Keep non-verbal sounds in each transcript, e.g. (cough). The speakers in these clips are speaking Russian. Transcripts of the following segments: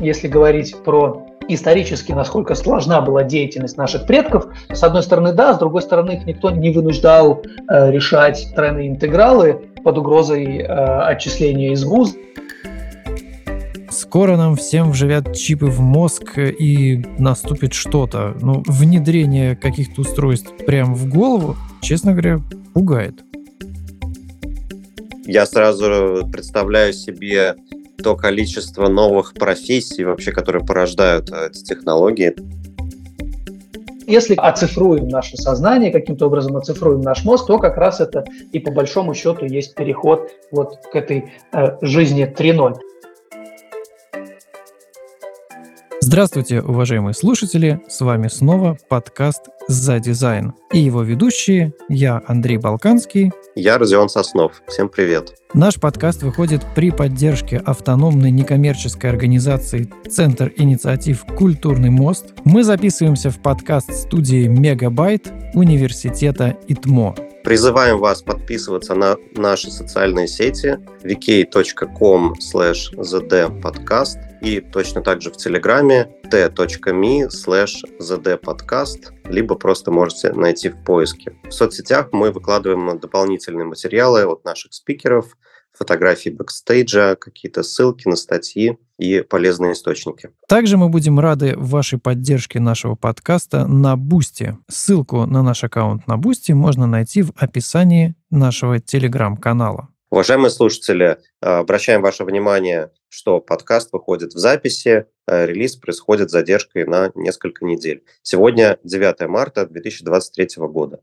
если говорить про исторически, насколько сложна была деятельность наших предков. С одной стороны, да, с другой стороны, их никто не вынуждал э, решать тройные интегралы под угрозой э, отчисления из ВУЗ. Скоро нам всем вживят чипы в мозг и наступит что-то. Ну, внедрение каких-то устройств прямо в голову, честно говоря, пугает. Я сразу представляю себе то количество новых профессий вообще, которые порождают э, эти технологии. Если оцифруем наше сознание, каким-то образом оцифруем наш мозг, то как раз это и по большому счету есть переход вот к этой э, жизни 3.0. Здравствуйте, уважаемые слушатели! С вами снова подкаст «За дизайн» и его ведущие я, Андрей Балканский. Я Родион Соснов. Всем привет! Наш подкаст выходит при поддержке автономной некоммерческой организации Центр инициатив «Культурный мост». Мы записываемся в подкаст-студии «Мегабайт» Университета ИТМО. Призываем вас подписываться на наши социальные сети vk.com slash zdpodcast и точно так же в Телеграме t.me slash zdpodcast, либо просто можете найти в поиске. В соцсетях мы выкладываем дополнительные материалы от наших спикеров, фотографии бэкстейджа, какие-то ссылки на статьи и полезные источники. Также мы будем рады вашей поддержке нашего подкаста на Бусти. Ссылку на наш аккаунт на Бусти можно найти в описании нашего телеграм-канала. Уважаемые слушатели, э, обращаем ваше внимание, что подкаст выходит в записи, э, релиз происходит с задержкой на несколько недель. Сегодня 9 марта 2023 года.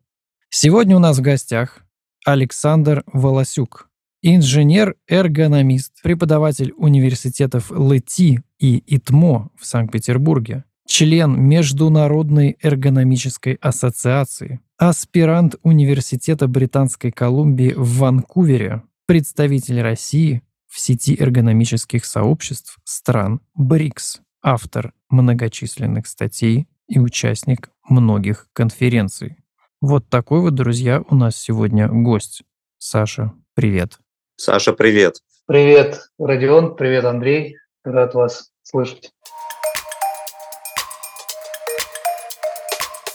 Сегодня у нас в гостях Александр Волосюк, инженер-эргономист, преподаватель университетов ЛЭТИ и ИТМО в Санкт-Петербурге, член Международной эргономической ассоциации, аспирант Университета Британской Колумбии в Ванкувере, представитель России в сети эргономических сообществ стран БРИКС, автор многочисленных статей и участник многих конференций. Вот такой вот, друзья, у нас сегодня гость. Саша, привет. Саша, привет. Привет, Родион, привет, Андрей. Рад вас слышать.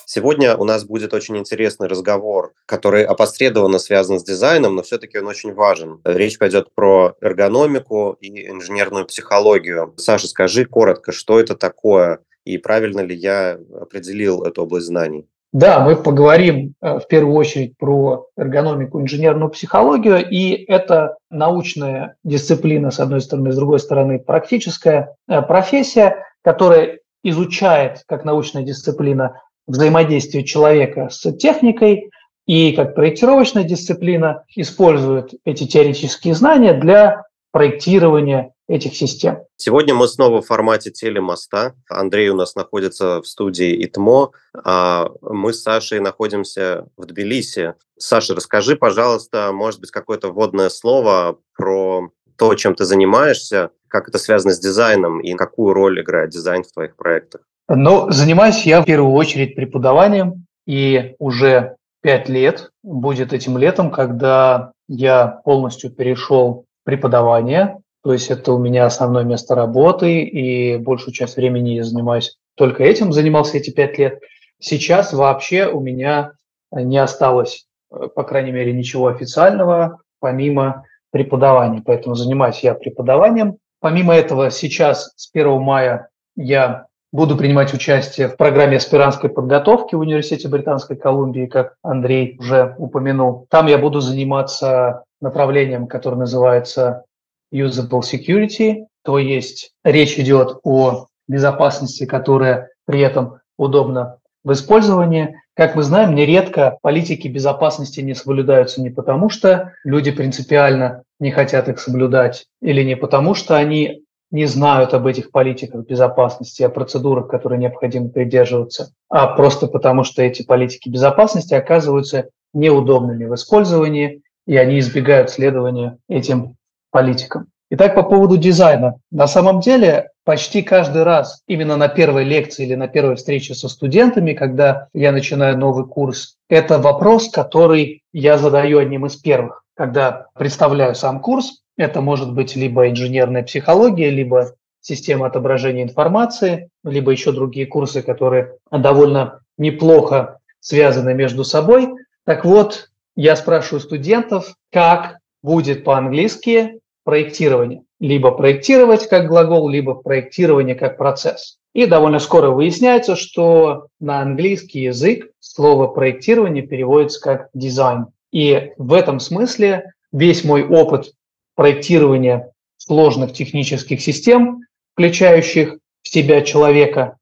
Сегодня у нас будет очень интересный разговор, который опосредованно связан с дизайном, но все-таки он очень важен. Речь пойдет про эргономику и инженерную психологию. Саша, скажи коротко, что это такое и правильно ли я определил эту область знаний? Да, мы поговорим э, в первую очередь про эргономику, инженерную психологию, и это научная дисциплина, с одной стороны, с другой стороны, практическая э, профессия, которая изучает, как научная дисциплина, взаимодействие человека с техникой и как проектировочная дисциплина использует эти теоретические знания для проектирования этих систем. Сегодня мы снова в формате телемоста. Андрей у нас находится в студии ИТМО, а мы с Сашей находимся в Тбилиси. Саша, расскажи, пожалуйста, может быть, какое-то вводное слово про то, чем ты занимаешься, как это связано с дизайном и какую роль играет дизайн в твоих проектах. Но занимаюсь я в первую очередь преподаванием, и уже пять лет будет этим летом, когда я полностью перешел в преподавание, то есть это у меня основное место работы, и большую часть времени я занимаюсь только этим, занимался эти пять лет. Сейчас вообще у меня не осталось, по крайней мере, ничего официального, помимо преподавания. Поэтому занимаюсь я преподаванием. Помимо этого, сейчас с 1 мая я Буду принимать участие в программе аспирантской подготовки в Университете Британской Колумбии, как Андрей уже упомянул. Там я буду заниматься направлением, которое называется Usable Security, то есть речь идет о безопасности, которая при этом удобна в использовании. Как мы знаем, нередко политики безопасности не соблюдаются не потому, что люди принципиально не хотят их соблюдать, или не потому, что они не знают об этих политиках безопасности, о процедурах, которые необходимо придерживаться, а просто потому, что эти политики безопасности оказываются неудобными в использовании, и они избегают следования этим политикам. Итак, по поводу дизайна. На самом деле, почти каждый раз, именно на первой лекции или на первой встрече со студентами, когда я начинаю новый курс, это вопрос, который я задаю одним из первых, когда представляю сам курс, это может быть либо инженерная психология, либо система отображения информации, либо еще другие курсы, которые довольно неплохо связаны между собой. Так вот, я спрашиваю студентов, как будет по-английски проектирование. Либо проектировать как глагол, либо проектирование как процесс. И довольно скоро выясняется, что на английский язык слово проектирование переводится как дизайн. И в этом смысле весь мой опыт проектирования сложных технических систем, включающих в себя человека,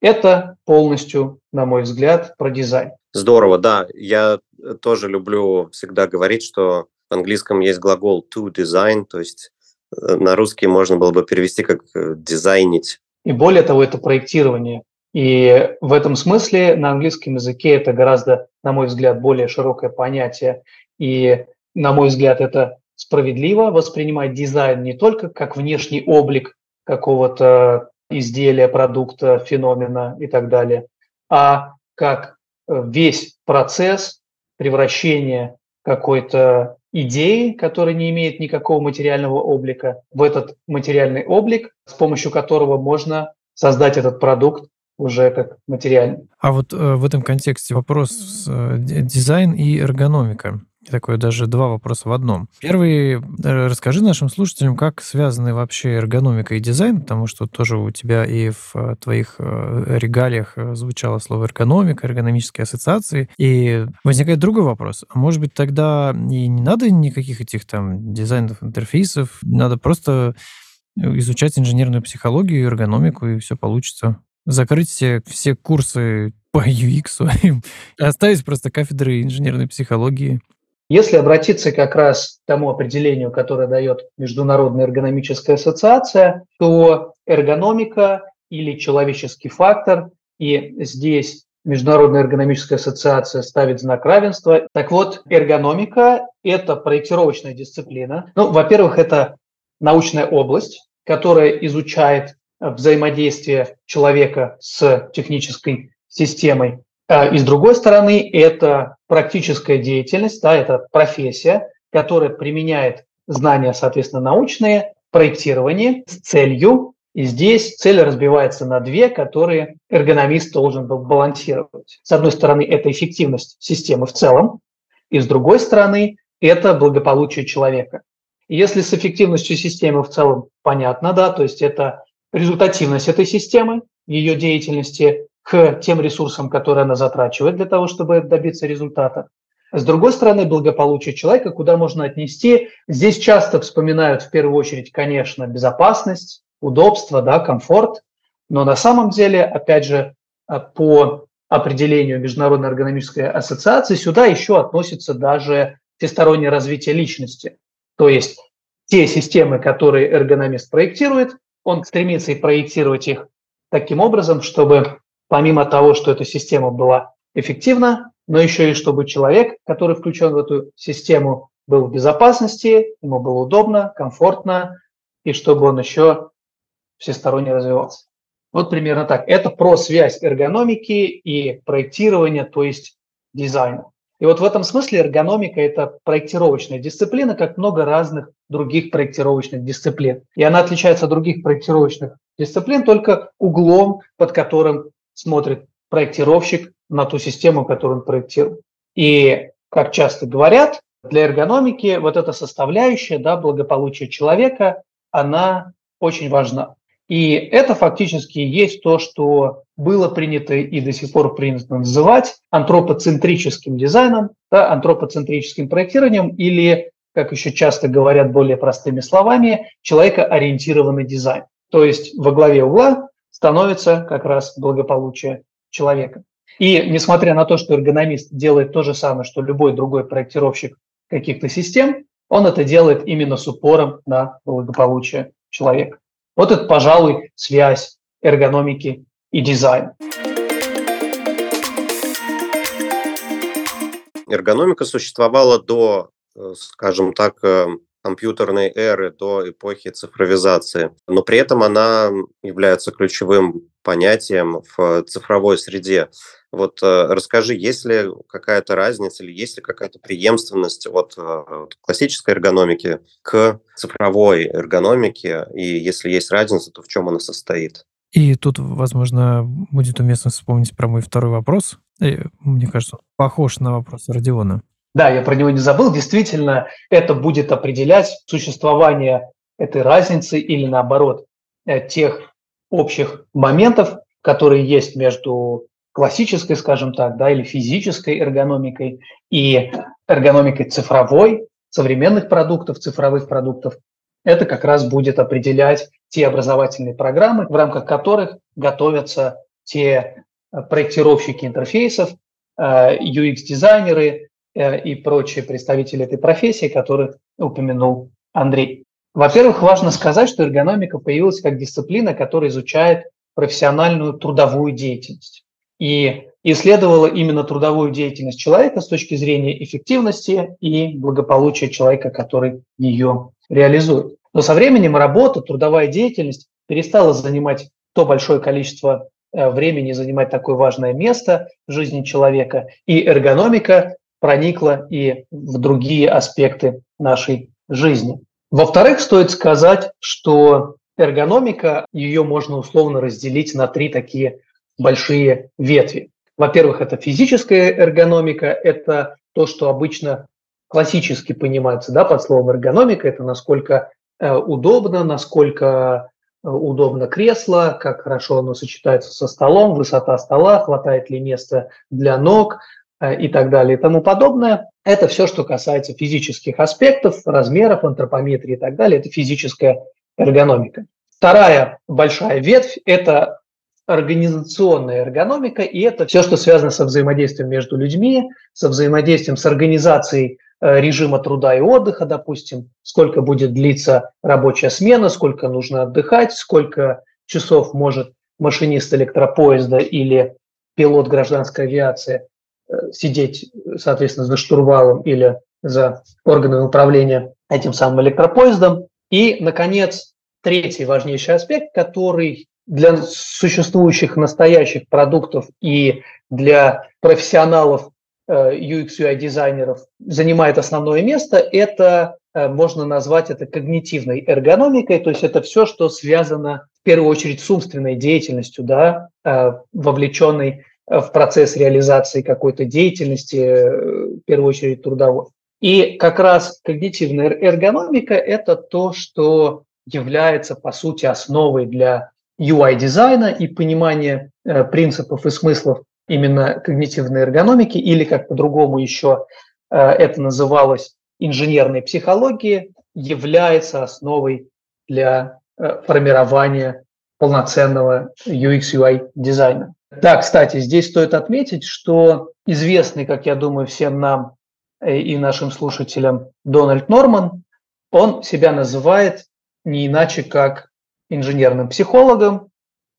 это полностью, на мой взгляд, про дизайн. Здорово, да. Я тоже люблю всегда говорить, что в английском есть глагол to design, то есть э, на русский можно было бы перевести как э, дизайнить. И более того, это проектирование. И в этом смысле на английском языке это гораздо, на мой взгляд, более широкое понятие. И, на мой взгляд, это справедливо воспринимать дизайн не только как внешний облик какого-то изделия, продукта, феномена и так далее, а как э, весь процесс превращения какой-то идеи, которая не имеет никакого материального облика, в этот материальный облик, с помощью которого можно создать этот продукт уже как материальный. А вот э, в этом контексте вопрос э, дизайн и эргономика. Такое даже два вопроса в одном. Первый, э, расскажи нашим слушателям, как связаны вообще эргономика и дизайн, потому что тоже у тебя и в э, твоих э, регалиях звучало слово эргономика, эргономические ассоциации. И возникает другой вопрос. А может быть, тогда и не надо никаких этих там дизайнов, интерфейсов, надо просто изучать инженерную психологию эргономику, и все получится. Закрыть все, все курсы по (laughs) UX, оставить просто кафедры инженерной психологии. Если обратиться как раз к тому определению, которое дает Международная эргономическая ассоциация, то эргономика или человеческий фактор, и здесь Международная эргономическая ассоциация ставит знак равенства. Так вот, эргономика – это проектировочная дисциплина. Ну, во-первых, это научная область, которая изучает взаимодействие человека с технической системой. А, и с другой стороны, это практическая деятельность, да, это профессия, которая применяет знания, соответственно, научные, проектирование с целью, и здесь цель разбивается на две, которые эргономист должен был балансировать. С одной стороны, это эффективность системы в целом, и с другой стороны, это благополучие человека. Если с эффективностью системы в целом понятно, да, то есть это результативность этой системы, ее деятельности, к тем ресурсам, которые она затрачивает для того, чтобы добиться результата. С другой стороны, благополучие человека, куда можно отнести, здесь часто вспоминают в первую очередь, конечно, безопасность, удобство, да, комфорт, но на самом деле, опять же, а, по определению Международной эргономической ассоциации, сюда еще относится даже всестороннее развитие личности. То есть те системы, которые эргономист проектирует, он стремится и проектировать их таким образом, чтобы помимо того, что эта система была эффективна, но еще и чтобы человек, который включен в эту систему, был в безопасности, ему было удобно, комфортно, и чтобы он еще всесторонне развивался. Вот примерно так. Это про связь эргономики и проектирования, то есть дизайна. И вот в этом смысле эргономика – это проектировочная дисциплина, как много разных других проектировочных дисциплин. И она отличается от других проектировочных дисциплин только углом, под которым смотрит проектировщик на ту систему, которую он проектирует. И, как часто говорят, для эргономики вот эта составляющая, да, благополучия человека, она очень важна. И это фактически есть то, что было принято и до сих пор принято называть антропоцентрическим дизайном, да, антропоцентрическим проектированием или, как еще часто говорят более простыми словами, человекоориентированный дизайн. То есть во главе угла становится как раз благополучие человека. И несмотря на то, что эргономист делает то же самое, что любой другой проектировщик каких-то систем, он это делает именно с упором на благополучие человека. Вот это, пожалуй, связь эргономики и дизайна. Эргономика существовала до, э, скажем так, э, компьютерной эры до эпохи цифровизации. Но при этом она является ключевым понятием в цифровой среде. Вот э, расскажи, есть ли какая-то разница или есть ли какая-то преемственность от э, классической эргономики к цифровой эргономике, и если есть разница, то в чем она состоит? И тут, возможно, будет уместно вспомнить про мой второй вопрос. И, мне кажется, похож на вопрос Родиона. Да, я про него не забыл. Действительно, это будет определять существование этой разницы или, наоборот, э, тех общих моментов, которые есть между классической, скажем так, да, или физической эргономикой и эргономикой цифровой, современных продуктов, цифровых продуктов, это как раз будет определять те образовательные программы, в рамках которых готовятся те э, проектировщики интерфейсов, UX-дизайнеры э, э, и прочие представители этой профессии, которых упомянул Андрей. Во-первых, важно сказать, что эргономика появилась как дисциплина, которая изучает профессиональную трудовую деятельность и исследовала именно трудовую деятельность человека с точки зрения эффективности и благополучия человека, который ее реализует. Но со временем работа, трудовая деятельность перестала занимать то большое количество э, времени, занимать такое важное место в жизни человека, и эргономика проникла и в другие аспекты нашей жизни. Во-вторых, стоит сказать, что эргономика, ее можно условно разделить на три такие большие ветви. Во-первых, это физическая эргономика, это то, что обычно классически понимается да, под словом эргономика, это насколько э, удобно, насколько э, удобно кресло, как хорошо оно сочетается со столом, высота стола, хватает ли места для ног и так далее и тому подобное. Это все, что касается физических аспектов, размеров, антропометрии и так далее. Это физическая эргономика. Вторая большая ветвь – это организационная эргономика, и это все, что связано со взаимодействием между людьми, со взаимодействием с организацией э, режима труда и отдыха, допустим, сколько будет длиться рабочая смена, сколько нужно отдыхать, сколько часов может машинист электропоезда или пилот гражданской авиации э, сидеть, соответственно, за штурвалом или за органами управления этим самым электропоездом. И, наконец, третий важнейший аспект, который для существующих настоящих продуктов и для профессионалов э, UX UI дизайнеров занимает основное место, это э, можно назвать это когнитивной эргономикой, то есть это все, что связано в первую очередь с умственной деятельностью, да, э, вовлеченной в процесс реализации какой-то деятельности, в первую очередь трудовой. И как раз когнитивная эргономика – это то, что является, по сути, основой для UI-дизайна и понимания э, принципов и смыслов именно когнитивной эргономики, или как по-другому еще э, это называлось инженерной психологии, является основой для э, формирования полноценного UX-UI дизайна. Да, кстати, здесь стоит отметить, что известный, как я думаю, всем нам и нашим слушателям Дональд Норман, он себя называет не иначе, как инженерным психологом,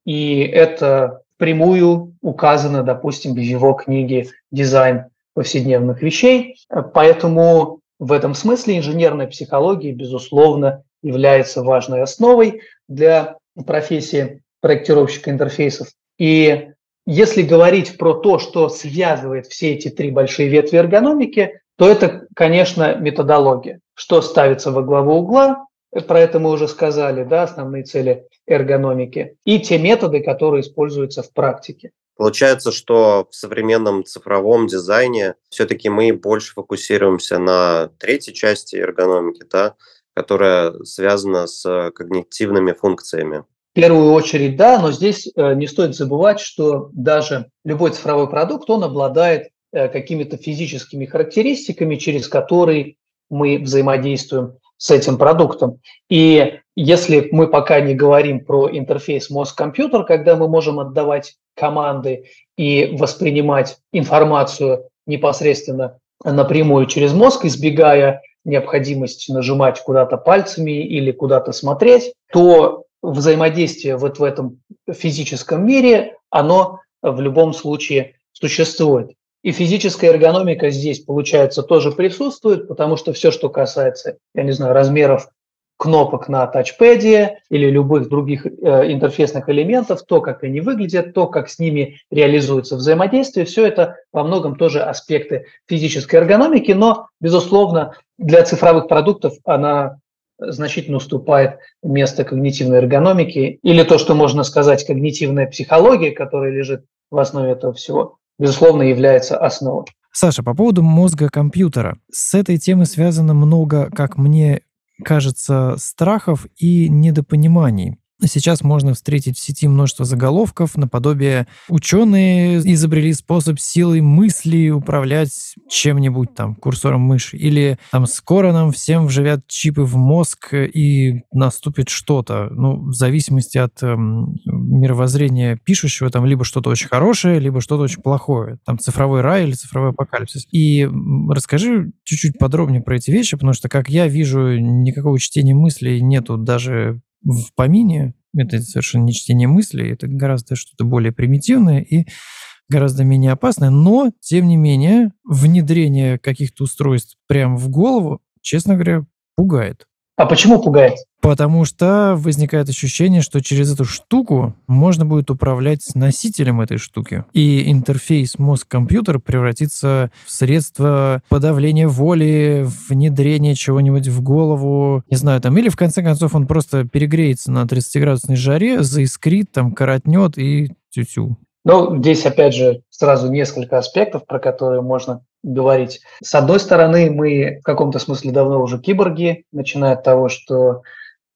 и это прямую указано, допустим, в его книге «Дизайн повседневных вещей». Поэтому в этом смысле инженерная психология, безусловно, является важной основой для профессии проектировщика интерфейсов. И если говорить про то, что связывает все эти три большие ветви эргономики, то это, конечно, методология. Что ставится во главу угла, про это мы уже сказали, да, основные цели эргономики, и те методы, которые используются в практике. Получается, что в современном цифровом дизайне все-таки мы больше фокусируемся на третьей части эргономики, да, которая связана с когнитивными функциями. В первую очередь, да, но здесь э, не стоит забывать, что даже любой цифровой продукт, он обладает э, какими-то физическими характеристиками, через которые мы взаимодействуем с этим продуктом. И если мы пока не говорим про интерфейс мозг-компьютер, когда мы можем отдавать команды и воспринимать информацию непосредственно напрямую через мозг, избегая необходимости нажимать куда-то пальцами или куда-то смотреть, то взаимодействие вот в этом физическом мире, оно в любом случае существует. И физическая эргономика здесь, получается, тоже присутствует, потому что все, что касается, я не знаю, размеров кнопок на тачпеде или любых других э, интерфейсных элементов, то, как они выглядят, то, как с ними реализуется взаимодействие, все это во многом тоже аспекты физической эргономики, но, безусловно, для цифровых продуктов она значительно уступает место когнитивной эргономики или то, что можно сказать когнитивная психология, которая лежит в основе этого всего, безусловно, является основой. Саша, по поводу мозга компьютера. С этой темой связано много, как мне кажется, страхов и недопониманий. Сейчас можно встретить в сети множество заголовков наподобие «Ученые изобрели способ силой мысли управлять чем-нибудь там, курсором мыши» или там «Скоро нам всем вживят чипы в мозг и наступит что-то». Ну, в зависимости от эм, мировоззрения пишущего, там либо что-то очень хорошее, либо что-то очень плохое. Там цифровой рай или цифровой апокалипсис. И расскажи чуть-чуть подробнее про эти вещи, потому что, как я вижу, никакого чтения мыслей нету даже в помине. Это совершенно не чтение мыслей, это гораздо что-то более примитивное и гораздо менее опасное. Но, тем не менее, внедрение каких-то устройств прямо в голову, честно говоря, пугает. А почему пугает? Потому что возникает ощущение, что через эту штуку можно будет управлять носителем этой штуки. И интерфейс мозг-компьютер превратится в средство подавления воли, внедрения чего-нибудь в голову, не знаю, там, или в конце концов он просто перегреется на 30-градусной жаре, заискрит, там, коротнет и тю-тю. Ну, здесь, опять же, сразу несколько аспектов, про которые можно говорить. С одной стороны, мы в каком-то смысле давно уже киборги, начиная от того, что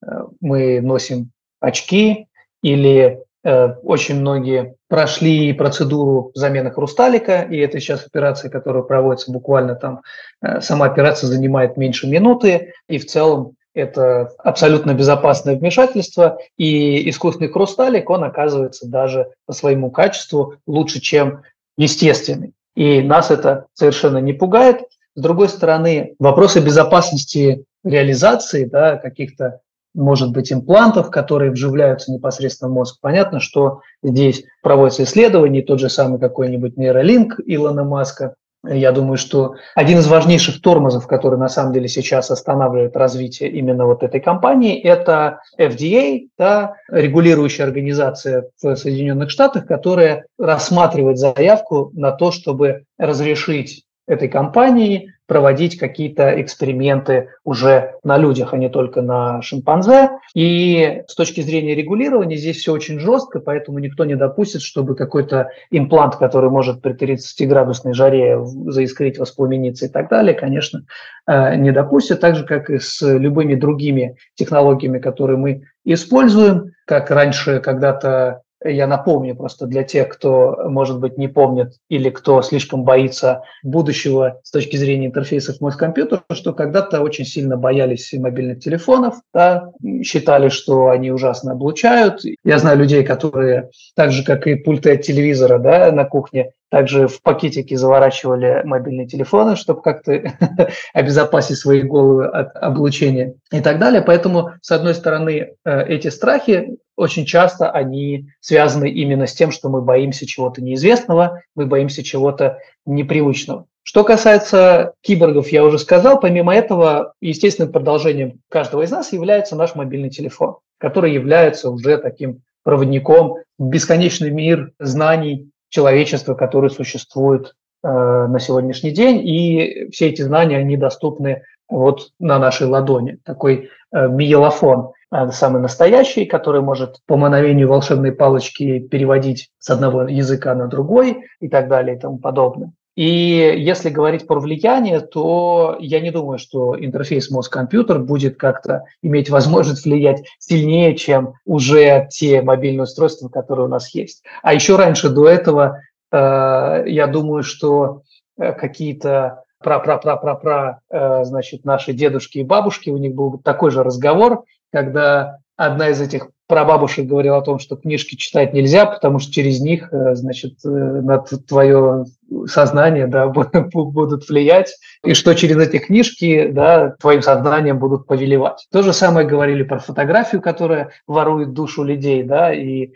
э, мы носим очки или э, очень многие прошли процедуру замены хрусталика, и это сейчас операция, которая проводится буквально там, э, сама операция занимает меньше минуты, и в целом это абсолютно безопасное вмешательство, и искусственный хрусталик, он оказывается даже по своему качеству лучше, чем естественный. И нас это совершенно не пугает. С другой стороны, вопросы безопасности реализации да, каких-то, может быть, имплантов, которые вживляются непосредственно в мозг. Понятно, что здесь проводятся исследования, тот же самый какой-нибудь нейролинк Илона Маска, я думаю, что один из важнейших тормозов, который на самом деле сейчас останавливает развитие именно вот этой компании, это FDA, да, регулирующая организация в Соединенных Штатах, которая рассматривает заявку на то, чтобы разрешить этой компании проводить какие-то эксперименты уже на людях, а не только на шимпанзе. И с точки зрения регулирования здесь все очень жестко, поэтому никто не допустит, чтобы какой-то имплант, который может при 30-градусной жаре заискрить, воспламениться и так далее, конечно, э, не допустит. Так же, как и с любыми другими технологиями, которые мы используем, как раньше когда-то я напомню просто для тех, кто, может быть, не помнит или кто слишком боится будущего с точки зрения интерфейсов мозг-компьютер, что когда-то очень сильно боялись мобильных телефонов, да, считали, что они ужасно облучают. Я знаю людей, которые, так же, как и пульты от телевизора да, на кухне, также в пакетики заворачивали мобильные телефоны, чтобы как-то (laughs) обезопасить свои головы от облучения и так далее. Поэтому, с одной стороны, э, эти страхи очень часто они связаны именно с тем, что мы боимся чего-то неизвестного, мы боимся чего-то непривычного. Что касается киборгов, я уже сказал, помимо этого, естественным продолжением каждого из нас является наш мобильный телефон, который является уже таким проводником бесконечный мир знаний человечества, который существует э, на сегодняшний день, и все эти знания, они доступны вот на нашей ладони. Такой э, миелофон э, самый настоящий, который может по мановению волшебной палочки переводить с одного языка на другой и так далее и тому подобное. И если говорить про влияние, то я не думаю, что интерфейс мозг-компьютер будет как-то иметь возможность влиять сильнее, чем уже те мобильные устройства, которые у нас есть. А еще раньше до этого, э, я думаю, что э, какие-то пра-пра-пра-пра-пра, э, значит, наши дедушки и бабушки, у них был такой же разговор, когда одна из этих прабабушек говорила о том, что книжки читать нельзя, потому что через них, э, значит, э, на твое сознание да, (laughs) будут влиять, и что через эти книжки да, твоим сознанием будут повелевать. То же самое говорили про фотографию, которая ворует душу людей да, и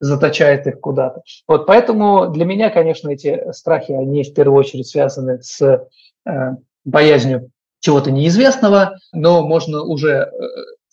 заточает их куда-то. Вот поэтому для меня, конечно, эти страхи, они в первую очередь связаны с э, боязнью чего-то неизвестного, но можно уже э,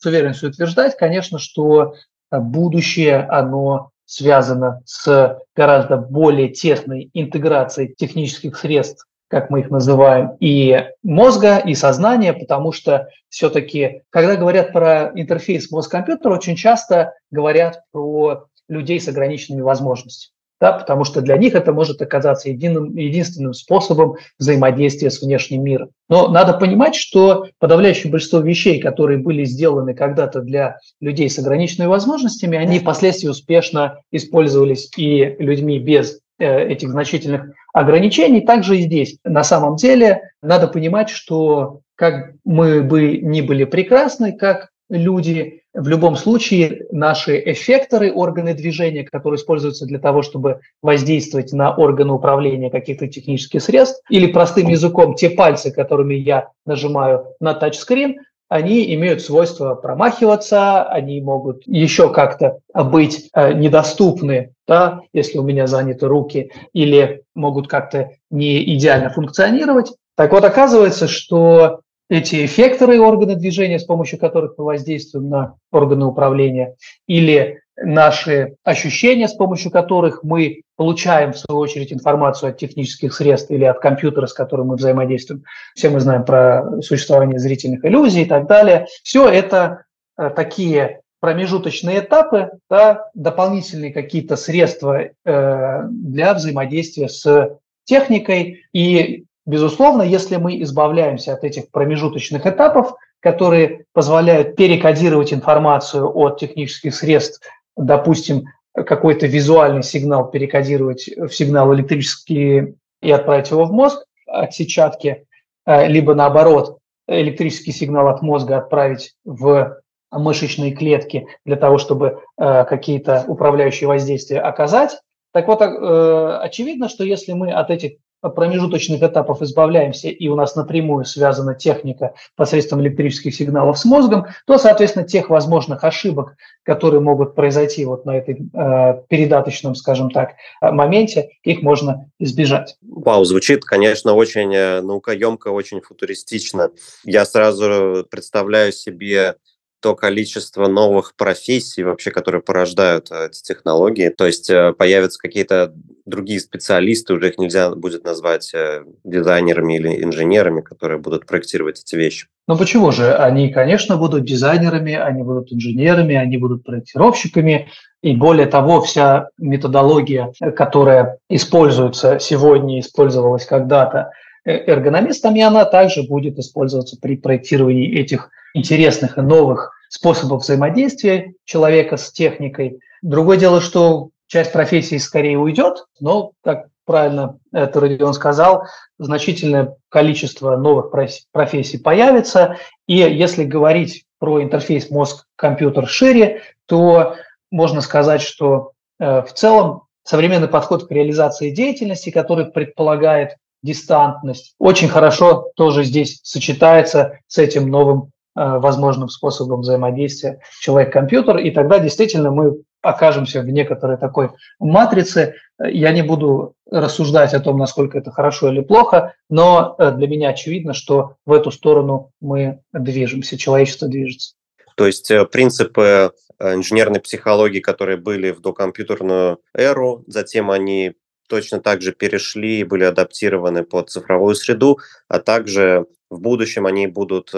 с уверенностью утверждать, конечно, что будущее, оно связано с гораздо более тесной интеграцией технических средств как мы их называем, и мозга, и сознания, потому что все-таки, когда говорят про интерфейс мозг-компьютер, очень часто говорят про людей с ограниченными возможностями. Да, потому что для них это может оказаться единым, единственным способом взаимодействия с внешним миром. Но надо понимать, что подавляющее большинство вещей, которые были сделаны когда-то для людей с ограниченными возможностями, они впоследствии успешно использовались и людьми без Э, этих значительных ограничений. Также и здесь. На самом деле надо понимать, что как мы бы ни были прекрасны, как люди, в любом случае наши эффекторы, органы движения, которые используются для того, чтобы воздействовать на органы управления каких-то технических средств, или простым языком те пальцы, которыми я нажимаю на тачскрин, они имеют свойство промахиваться, они могут еще как-то быть э, недоступны, да, если у меня заняты руки, или могут как-то не идеально функционировать. Так вот, оказывается, что эти эффекторы органы движения, с помощью которых мы воздействуем на органы управления, или наши ощущения, с помощью которых мы получаем, в свою очередь, информацию от технических средств или от компьютера, с которым мы взаимодействуем. Все мы знаем про существование зрительных иллюзий и так далее. Все это э, такие промежуточные этапы, да, дополнительные какие-то средства э, для взаимодействия с техникой. И, безусловно, если мы избавляемся от этих промежуточных этапов, которые позволяют перекодировать информацию от технических средств допустим, какой-то визуальный сигнал перекодировать в сигнал электрический и отправить его в мозг от сетчатки, э, либо наоборот, электрический сигнал от мозга отправить в мышечные клетки для того, чтобы э, какие-то управляющие воздействия оказать. Так вот, э, очевидно, что если мы от этих промежуточных этапов избавляемся, и у нас напрямую связана техника посредством электрических сигналов с мозгом, то, соответственно, тех возможных ошибок, которые могут произойти вот на этой э, передаточном, скажем так, моменте, их можно избежать. Вау, звучит, конечно, очень э, наукоемко, очень футуристично. Я сразу представляю себе то количество новых профессий вообще, которые порождают э, эти технологии. То есть э, появятся какие-то другие специалисты, уже их нельзя будет назвать э, дизайнерами или инженерами, которые будут проектировать эти вещи. Ну почему же? Они, конечно, будут дизайнерами, они будут инженерами, они будут проектировщиками. И более того, вся методология, которая используется сегодня, использовалась когда-то эргономистами, она также будет использоваться при проектировании этих интересных и новых способов взаимодействия человека с техникой. Другое дело, что часть профессий скорее уйдет, но, как правильно это Родион сказал, значительное количество новых профессий появится. И если говорить про интерфейс мозг-компьютер шире, то можно сказать, что э, в целом современный подход к реализации деятельности, который предполагает дистантность, очень хорошо тоже здесь сочетается с этим новым Э, возможным способом взаимодействия человек-компьютер, и тогда действительно мы окажемся в некоторой такой матрице. Я не буду рассуждать о том, насколько это хорошо или плохо, но э, для меня очевидно, что в эту сторону мы движемся, человечество движется. То есть э, принципы инженерной психологии, которые были в докомпьютерную эру, затем они точно так же перешли и были адаптированы под цифровую среду, а также в будущем они будут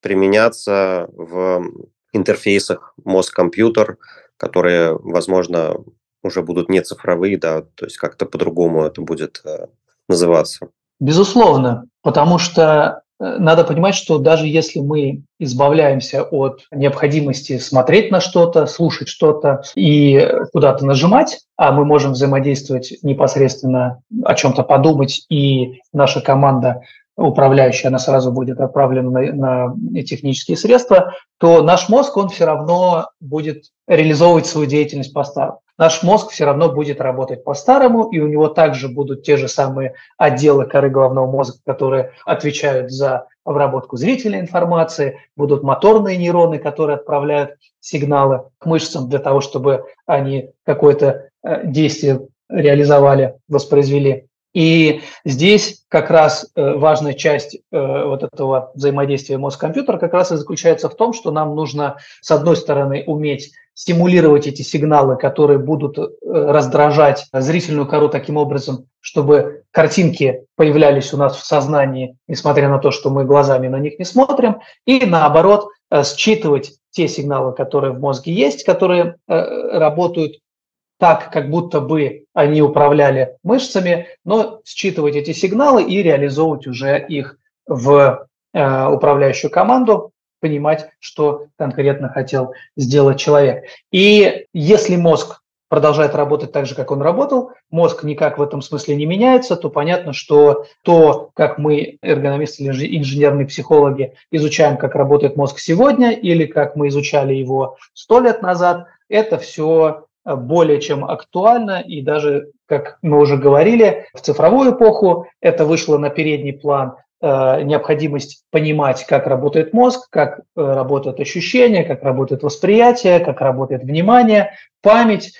применяться в интерфейсах мозг-компьютер, которые, возможно, уже будут не цифровые, да, то есть как-то по-другому это будет э, называться. Безусловно, потому что э, надо понимать, что даже если мы избавляемся от необходимости смотреть на что-то, слушать что-то и куда-то нажимать, а мы можем взаимодействовать непосредственно, о чем-то подумать, и наша команда управляющая, она сразу будет отправлена на, на технические средства, то наш мозг, он все равно будет реализовывать свою деятельность по-старому. Наш мозг все равно будет работать по-старому, и у него также будут те же самые отделы коры головного мозга, которые отвечают за обработку зрительной информации, будут моторные нейроны, которые отправляют сигналы к мышцам для того, чтобы они какое-то э, действие реализовали, воспроизвели. И здесь как раз э, важная часть э, вот этого взаимодействия мозг-компьютер как раз и заключается в том, что нам нужно, с одной стороны, уметь стимулировать эти сигналы, которые будут э, раздражать зрительную кору таким образом, чтобы картинки появлялись у нас в сознании, несмотря на то, что мы глазами на них не смотрим, и наоборот считывать те сигналы, которые в мозге есть, которые работают так, как будто бы они управляли мышцами, но считывать эти сигналы и реализовывать уже их в э, управляющую команду, понимать, что конкретно хотел сделать человек. И если мозг продолжает работать так же, как он работал, мозг никак в этом смысле не меняется, то понятно, что то, как мы, эргономисты или инженерные психологи, изучаем, как работает мозг сегодня, или как мы изучали его сто лет назад, это все более чем актуально, и даже, как мы уже говорили, в цифровую эпоху это вышло на передний план э, необходимость понимать, как работает мозг, как э, работают ощущения, как работает восприятие, как работает внимание, память,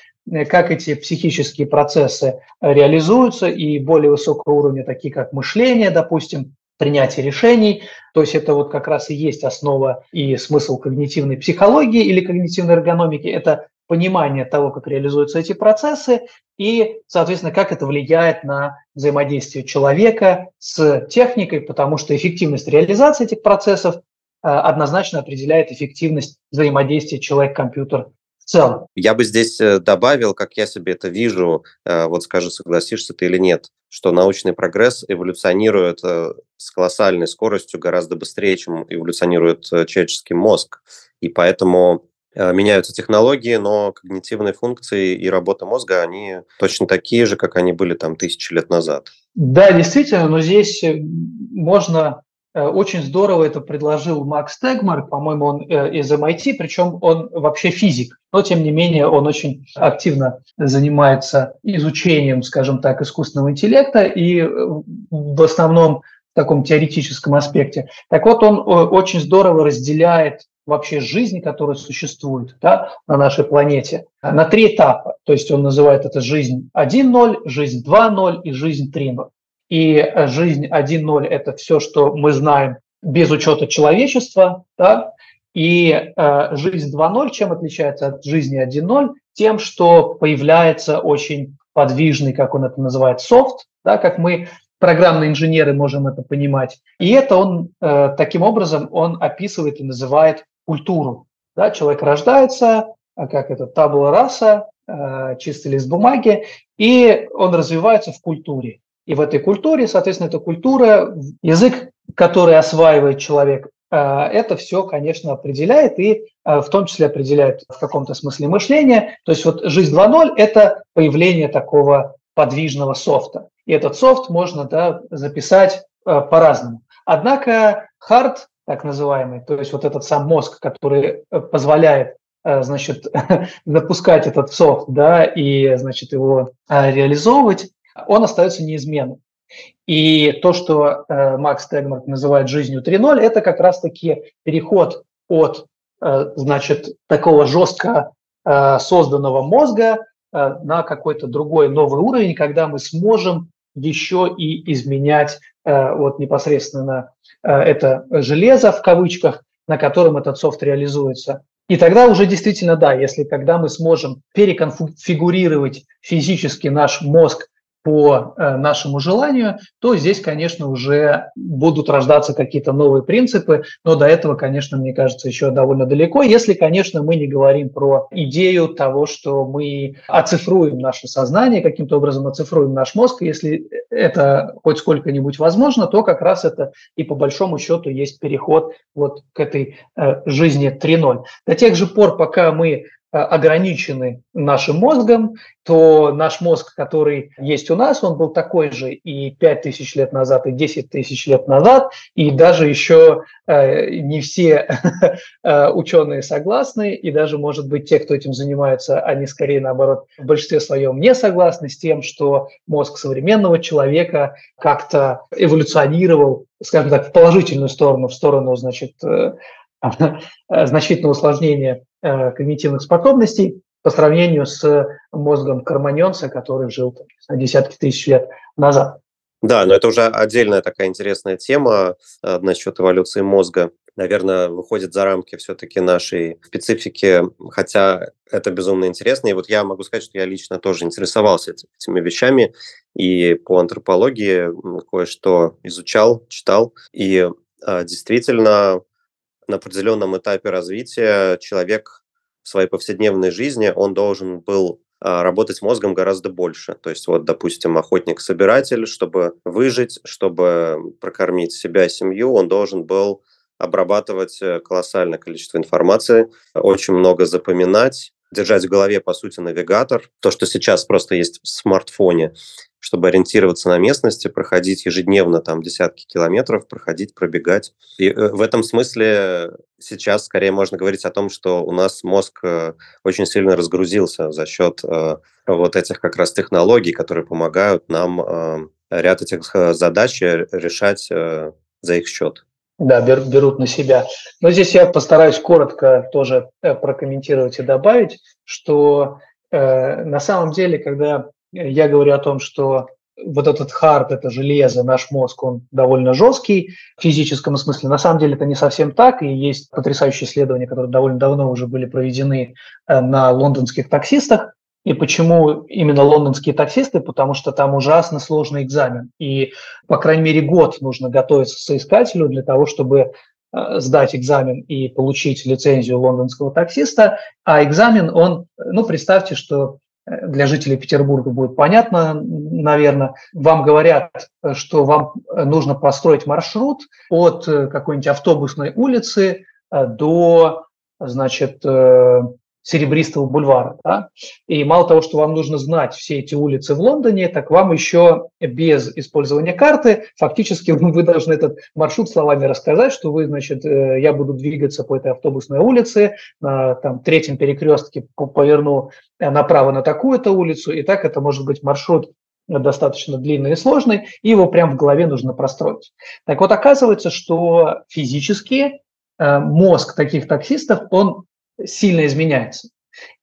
как эти психические процессы реализуются, и более высокого уровня, такие как мышление, допустим, принятие решений. То есть это вот как раз и есть основа и смысл когнитивной психологии или когнитивной эргономики. Это понимание того, как реализуются эти процессы и, соответственно, как это влияет на взаимодействие человека с техникой, потому что эффективность реализации этих процессов э, однозначно определяет эффективность взаимодействия человек-компьютер в целом. Я бы здесь э, добавил, как я себе это вижу, э, вот скажи, согласишься ты или нет, что научный прогресс эволюционирует с колоссальной скоростью гораздо быстрее, чем эволюционирует человеческий мозг. И поэтому меняются технологии, но когнитивные функции и работа мозга, они точно такие же, как они были там тысячи лет назад. Да, действительно, но здесь э, можно э, очень здорово это предложил Макс Тегмарк, по-моему, он из MIT, причем он вообще физик, но тем не менее он очень активно занимается изучением, скажем так, искусственного интеллекта и в основном в таком теоретическом аспекте. Так вот, он очень здорово разделяет вообще жизнь, которая существует да, на нашей планете, на три этапа. То есть он называет это жизнь 1.0, жизнь 2.0 и жизнь 3.0. И э, жизнь 1.0 – это все, что мы знаем без учета человечества, да, и э, жизнь 2.0 чем отличается от жизни 1.0? Тем, что появляется очень подвижный, как он это называет, софт, да, как мы программные инженеры можем это понимать. И это он э, таким образом он описывает и называет культуру. Да, человек рождается, а как это, табула раса, э, чистый лист бумаги, и он развивается в культуре. И в этой культуре, соответственно, эта культура, язык, который осваивает человек, э, это все, конечно, определяет и э, в том числе определяет в каком-то смысле мышление. То есть вот жизнь 2.0 – это появление такого подвижного софта. И этот софт можно да, записать по-разному. Однако хард так называемый, то есть вот этот сам мозг, который э, позволяет э, значит, (laughs) запускать этот софт, да, и, значит, его э, реализовывать, он остается неизменным. И то, что Макс Тегмарк называет жизнью 3.0, это как раз-таки переход от, значит, такого жестко созданного мозга на какой-то другой новый уровень, когда мы сможем еще и изменять вот непосредственно Э, это железо в кавычках, на котором этот софт реализуется. И тогда уже действительно да, если когда мы сможем переконфигурировать физически наш мозг по э, нашему желанию, то здесь, конечно, уже будут рождаться какие-то новые принципы, но до этого, конечно, мне кажется, еще довольно далеко, если, конечно, мы не говорим про идею того, что мы оцифруем наше сознание, каким-то образом оцифруем наш мозг, если это хоть сколько-нибудь возможно, то как раз это и по большому счету есть переход вот к этой э, жизни 3.0. До тех же пор, пока мы ограничены нашим мозгом, то наш мозг, который есть у нас, он был такой же и 5 тысяч лет назад, и 10 тысяч лет назад, и даже еще э, не все (laughs) э, ученые согласны, и даже, может быть, те, кто этим занимается, они скорее, наоборот, в большинстве своем не согласны с тем, что мозг современного человека как-то эволюционировал, скажем так, в положительную сторону, в сторону, значит, (laughs) значительного усложнения Э, когнитивных способностей. по сравнению с мозгом карманьонца, который жил там, десятки тысяч лет назад. Да, но это уже отдельная такая интересная тема э, насчет эволюции мозга. Наверное, выходит за рамки все-таки нашей специфики, хотя это безумно интересно. И вот я могу сказать, что я лично тоже интересовался этими вещами и по антропологии кое-что изучал, читал. И а, действительно, на определенном этапе развития человек в своей повседневной жизни, он должен был а, работать мозгом гораздо больше. То есть вот, допустим, охотник-собиратель, чтобы выжить, чтобы прокормить себя семью, он должен был обрабатывать э, колоссальное количество информации, очень много запоминать, держать в голове, по сути, навигатор. То, что сейчас просто есть в смартфоне, чтобы ориентироваться на местности, проходить ежедневно там десятки километров, проходить, пробегать. И э, в этом смысле сейчас скорее можно говорить о том, что у нас мозг э, очень сильно разгрузился за счет э, вот этих как раз технологий, которые помогают нам ряд этих задач решать за их счет. Да, берут на себя. Но здесь я постараюсь коротко тоже прокомментировать и добавить, что э, на самом деле, когда я говорю о том, что вот этот хард, это железо, наш мозг, он довольно жесткий в физическом смысле. На самом деле это не совсем так, и есть потрясающие исследования, которые довольно давно уже были проведены э, на лондонских таксистах. И почему именно лондонские таксисты? Потому что там ужасно сложный экзамен. И, по крайней мере, год нужно готовиться соискателю для того, чтобы э, сдать экзамен и получить лицензию лондонского таксиста. А экзамен, он, ну, представьте, что для жителей Петербурга будет понятно, наверное. Вам говорят, что вам нужно построить маршрут от какой-нибудь автобусной улицы э, до, значит, э, Серебристого бульвара. Да? И мало того, что вам нужно знать все эти улицы в Лондоне, так вам еще без использования карты фактически (laughs) вы должны этот маршрут словами рассказать, что вы, значит, э, я буду двигаться по этой автобусной улице, на там, третьем перекрестке поверну направо на такую-то улицу, и так это может быть маршрут достаточно длинный и сложный, и его прямо в голове нужно простроить. Так вот, оказывается, что физически э, мозг таких таксистов, он сильно изменяется.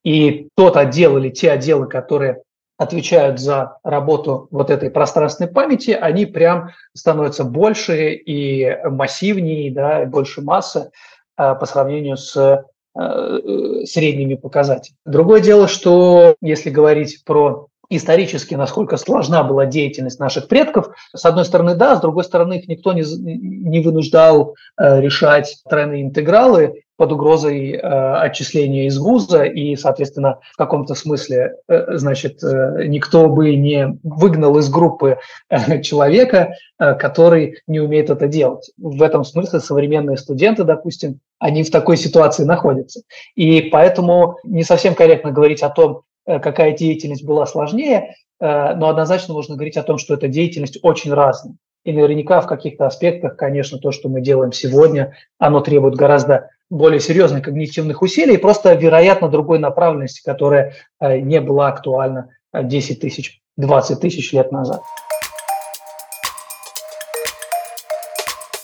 И тот отдел или те отделы, которые отвечают за работу вот этой пространственной памяти, они прям становятся больше и массивнее, да, больше массы а, по сравнению с а, средними показателями. Другое дело, что если говорить про исторически, насколько сложна была деятельность наших предков. С одной стороны, да, с другой стороны, их никто не, не вынуждал э, решать тройные интегралы под угрозой э, отчисления из вуза, и, соответственно, в каком-то смысле, э, значит, э, никто бы не выгнал из группы э, человека, э, который не умеет это делать. В этом смысле современные студенты, допустим, они в такой ситуации находятся. И поэтому не совсем корректно говорить о том, какая деятельность была сложнее, э, но однозначно можно говорить о том, что эта деятельность очень разная. И наверняка в каких-то аспектах, конечно, то, что мы делаем сегодня, оно требует гораздо более серьезных когнитивных усилий, просто, вероятно, другой направленности, которая э, не была актуальна 10 тысяч, 20 тысяч лет назад.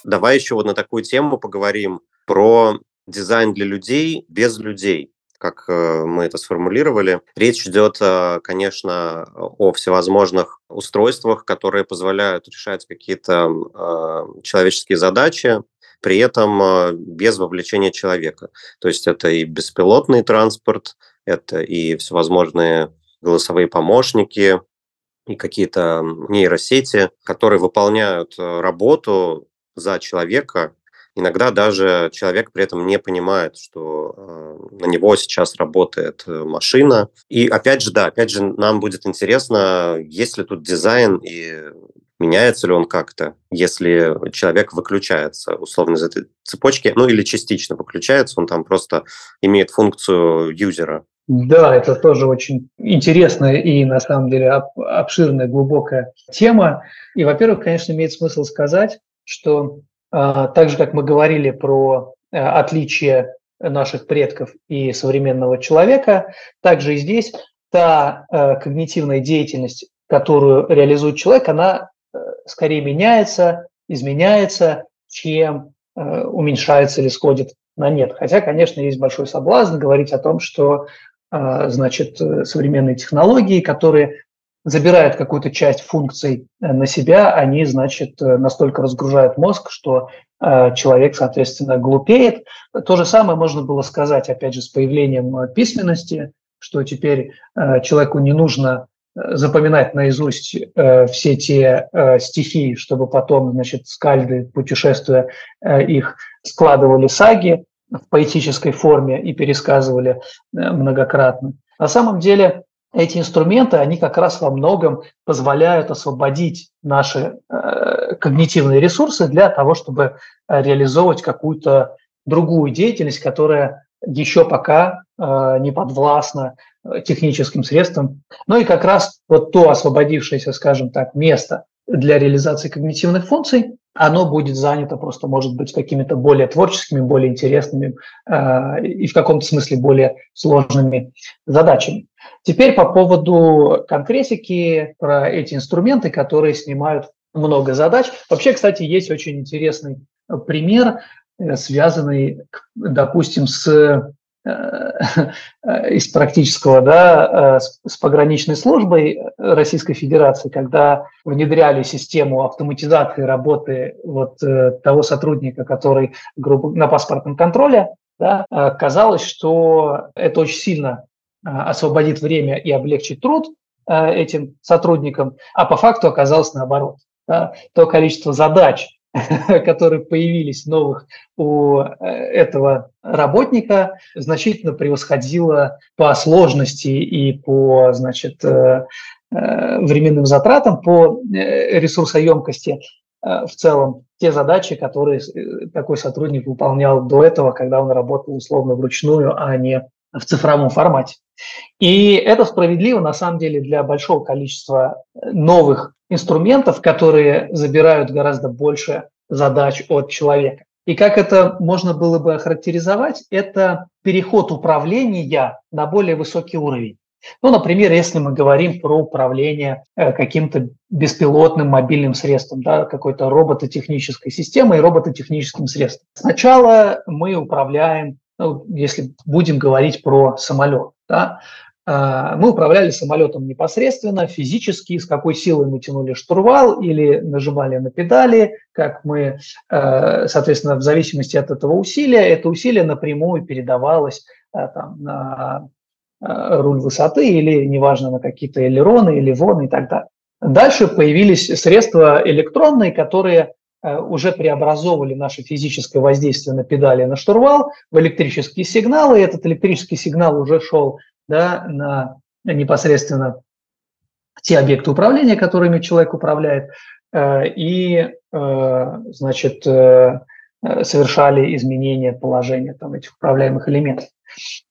Давай еще вот на такую тему поговорим про дизайн для людей без людей как э, мы это сформулировали. Речь идет, э, конечно, о всевозможных устройствах, которые позволяют решать какие-то э, человеческие задачи, при этом без вовлечения человека. То есть это и беспилотный транспорт, это и всевозможные голосовые помощники, и какие-то нейросети, которые выполняют работу за человека, Иногда даже человек при этом не понимает, что э, на него сейчас работает э, машина. И опять же, да, опять же, нам будет интересно, есть ли тут дизайн и меняется ли он как-то, если человек выключается условно из этой цепочки, ну или частично выключается, он там просто имеет функцию юзера. Да, это тоже очень интересная и на самом деле обширная, глубокая тема. И, во-первых, конечно, имеет смысл сказать, что так же, как мы говорили про э, отличие наших предков и современного человека, также и здесь та э, когнитивная деятельность, которую реализует человек, она э, скорее меняется, изменяется, чем уменьшается или сходит на нет. Хотя, конечно, есть большой соблазн говорить о том, что значит, современные технологии, которые забирают какую-то часть функций на себя, они, значит, настолько разгружают мозг, что человек, соответственно, глупеет. То же самое можно было сказать, опять же, с появлением письменности, что теперь человеку не нужно запоминать наизусть э, все те э, стихи, чтобы потом, значит, скальды, путешествуя э, их, складывали саги в поэтической форме и пересказывали э, многократно. На самом деле эти инструменты, они как раз во многом позволяют освободить наши э, когнитивные ресурсы для того, чтобы реализовывать какую-то другую деятельность, которая еще пока э, не подвластна Э, техническим средством. Ну и как раз вот то освободившееся, скажем так, место для реализации когнитивных функций, оно будет занято просто, может быть, какими-то более творческими, более интересными э, и в каком-то смысле более сложными задачами. Теперь по поводу конкретики про эти инструменты, которые снимают много задач. Вообще, кстати, есть очень интересный пример, э, связанный, допустим, с Э, из практического, да, э, с пограничной службой Российской Федерации, когда внедряли систему автоматизации работы вот э, того сотрудника, который грубо, на паспортном контроле, да, казалось, что это очень сильно освободит время и облегчит труд этим сотрудникам, а по факту оказалось наоборот. То количество задач, (laughs) которые появились новых у э, этого работника, значительно превосходило по сложности и по, значит, э, э, временным затратам, по ресурсоемкости в целом те задачи, которые такой сотрудник выполнял до этого, когда он работал условно вручную, а не в цифровом формате. И это справедливо на самом деле для большого количества новых инструментов, которые забирают гораздо больше задач от человека. И как это можно было бы охарактеризовать, это переход управления на более высокий уровень. Ну, например, если мы говорим про управление э, каким-то беспилотным мобильным средством, да, какой-то робототехнической системой и робототехническим средством. Сначала мы управляем, ну, если будем говорить про самолет, да, а, мы управляли самолетом непосредственно, физически, с какой силой мы тянули штурвал или нажимали на педали, как мы, э, соответственно, в зависимости от этого усилия, это усилие напрямую передавалось э, там, на руль высоты или, неважно, на какие-то элероны или воны и так далее. Дальше появились средства электронные, которые уже преобразовывали наше физическое воздействие на педали на штурвал в электрические сигналы. И этот электрический сигнал уже шел да, на непосредственно те объекты управления, которыми человек управляет, э, и, э, значит, э, совершали изменения положения там, этих управляемых элементов.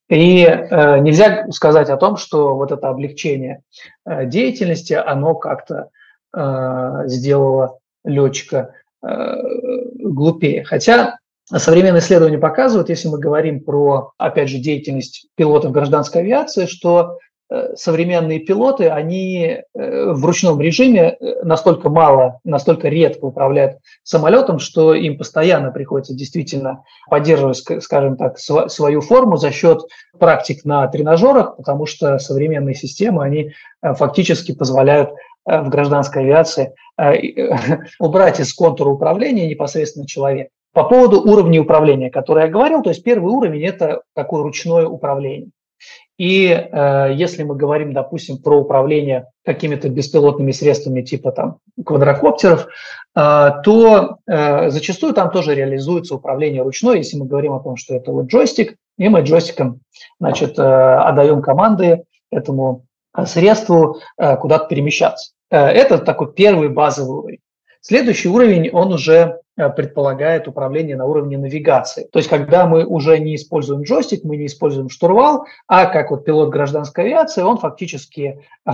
И нельзя сказать о том, что вот это облегчение деятельности, оно как-то сделало летчика глупее. Хотя Современные исследования показывают, если мы говорим про, опять же, деятельность пилотов гражданской авиации, что э, современные пилоты, они э, в ручном режиме э, настолько мало, настолько редко управляют самолетом, что им постоянно приходится действительно поддерживать, скажем так, свою форму за счет практик на тренажерах, потому что современные системы, они фактически позволяют в гражданской авиации (laughs) убрать из контура управления непосредственно человека. По поводу уровня управления, который я говорил, то есть первый уровень – это такое ручное управление. И э, если мы говорим, допустим, про управление какими-то беспилотными средствами типа там квадрокоптеров, э, то э, зачастую там тоже реализуется управление ручное, если мы говорим о том, что это вот джойстик, и мы джойстиком значит, э, отдаем команды этому средству э, куда-то перемещаться. Э, это такой первый базовый уровень. Следующий уровень, он уже Э, предполагает управление на уровне навигации. То есть, когда мы уже не используем джойстик, мы не используем штурвал, а как вот пилот гражданской авиации, он фактически, э,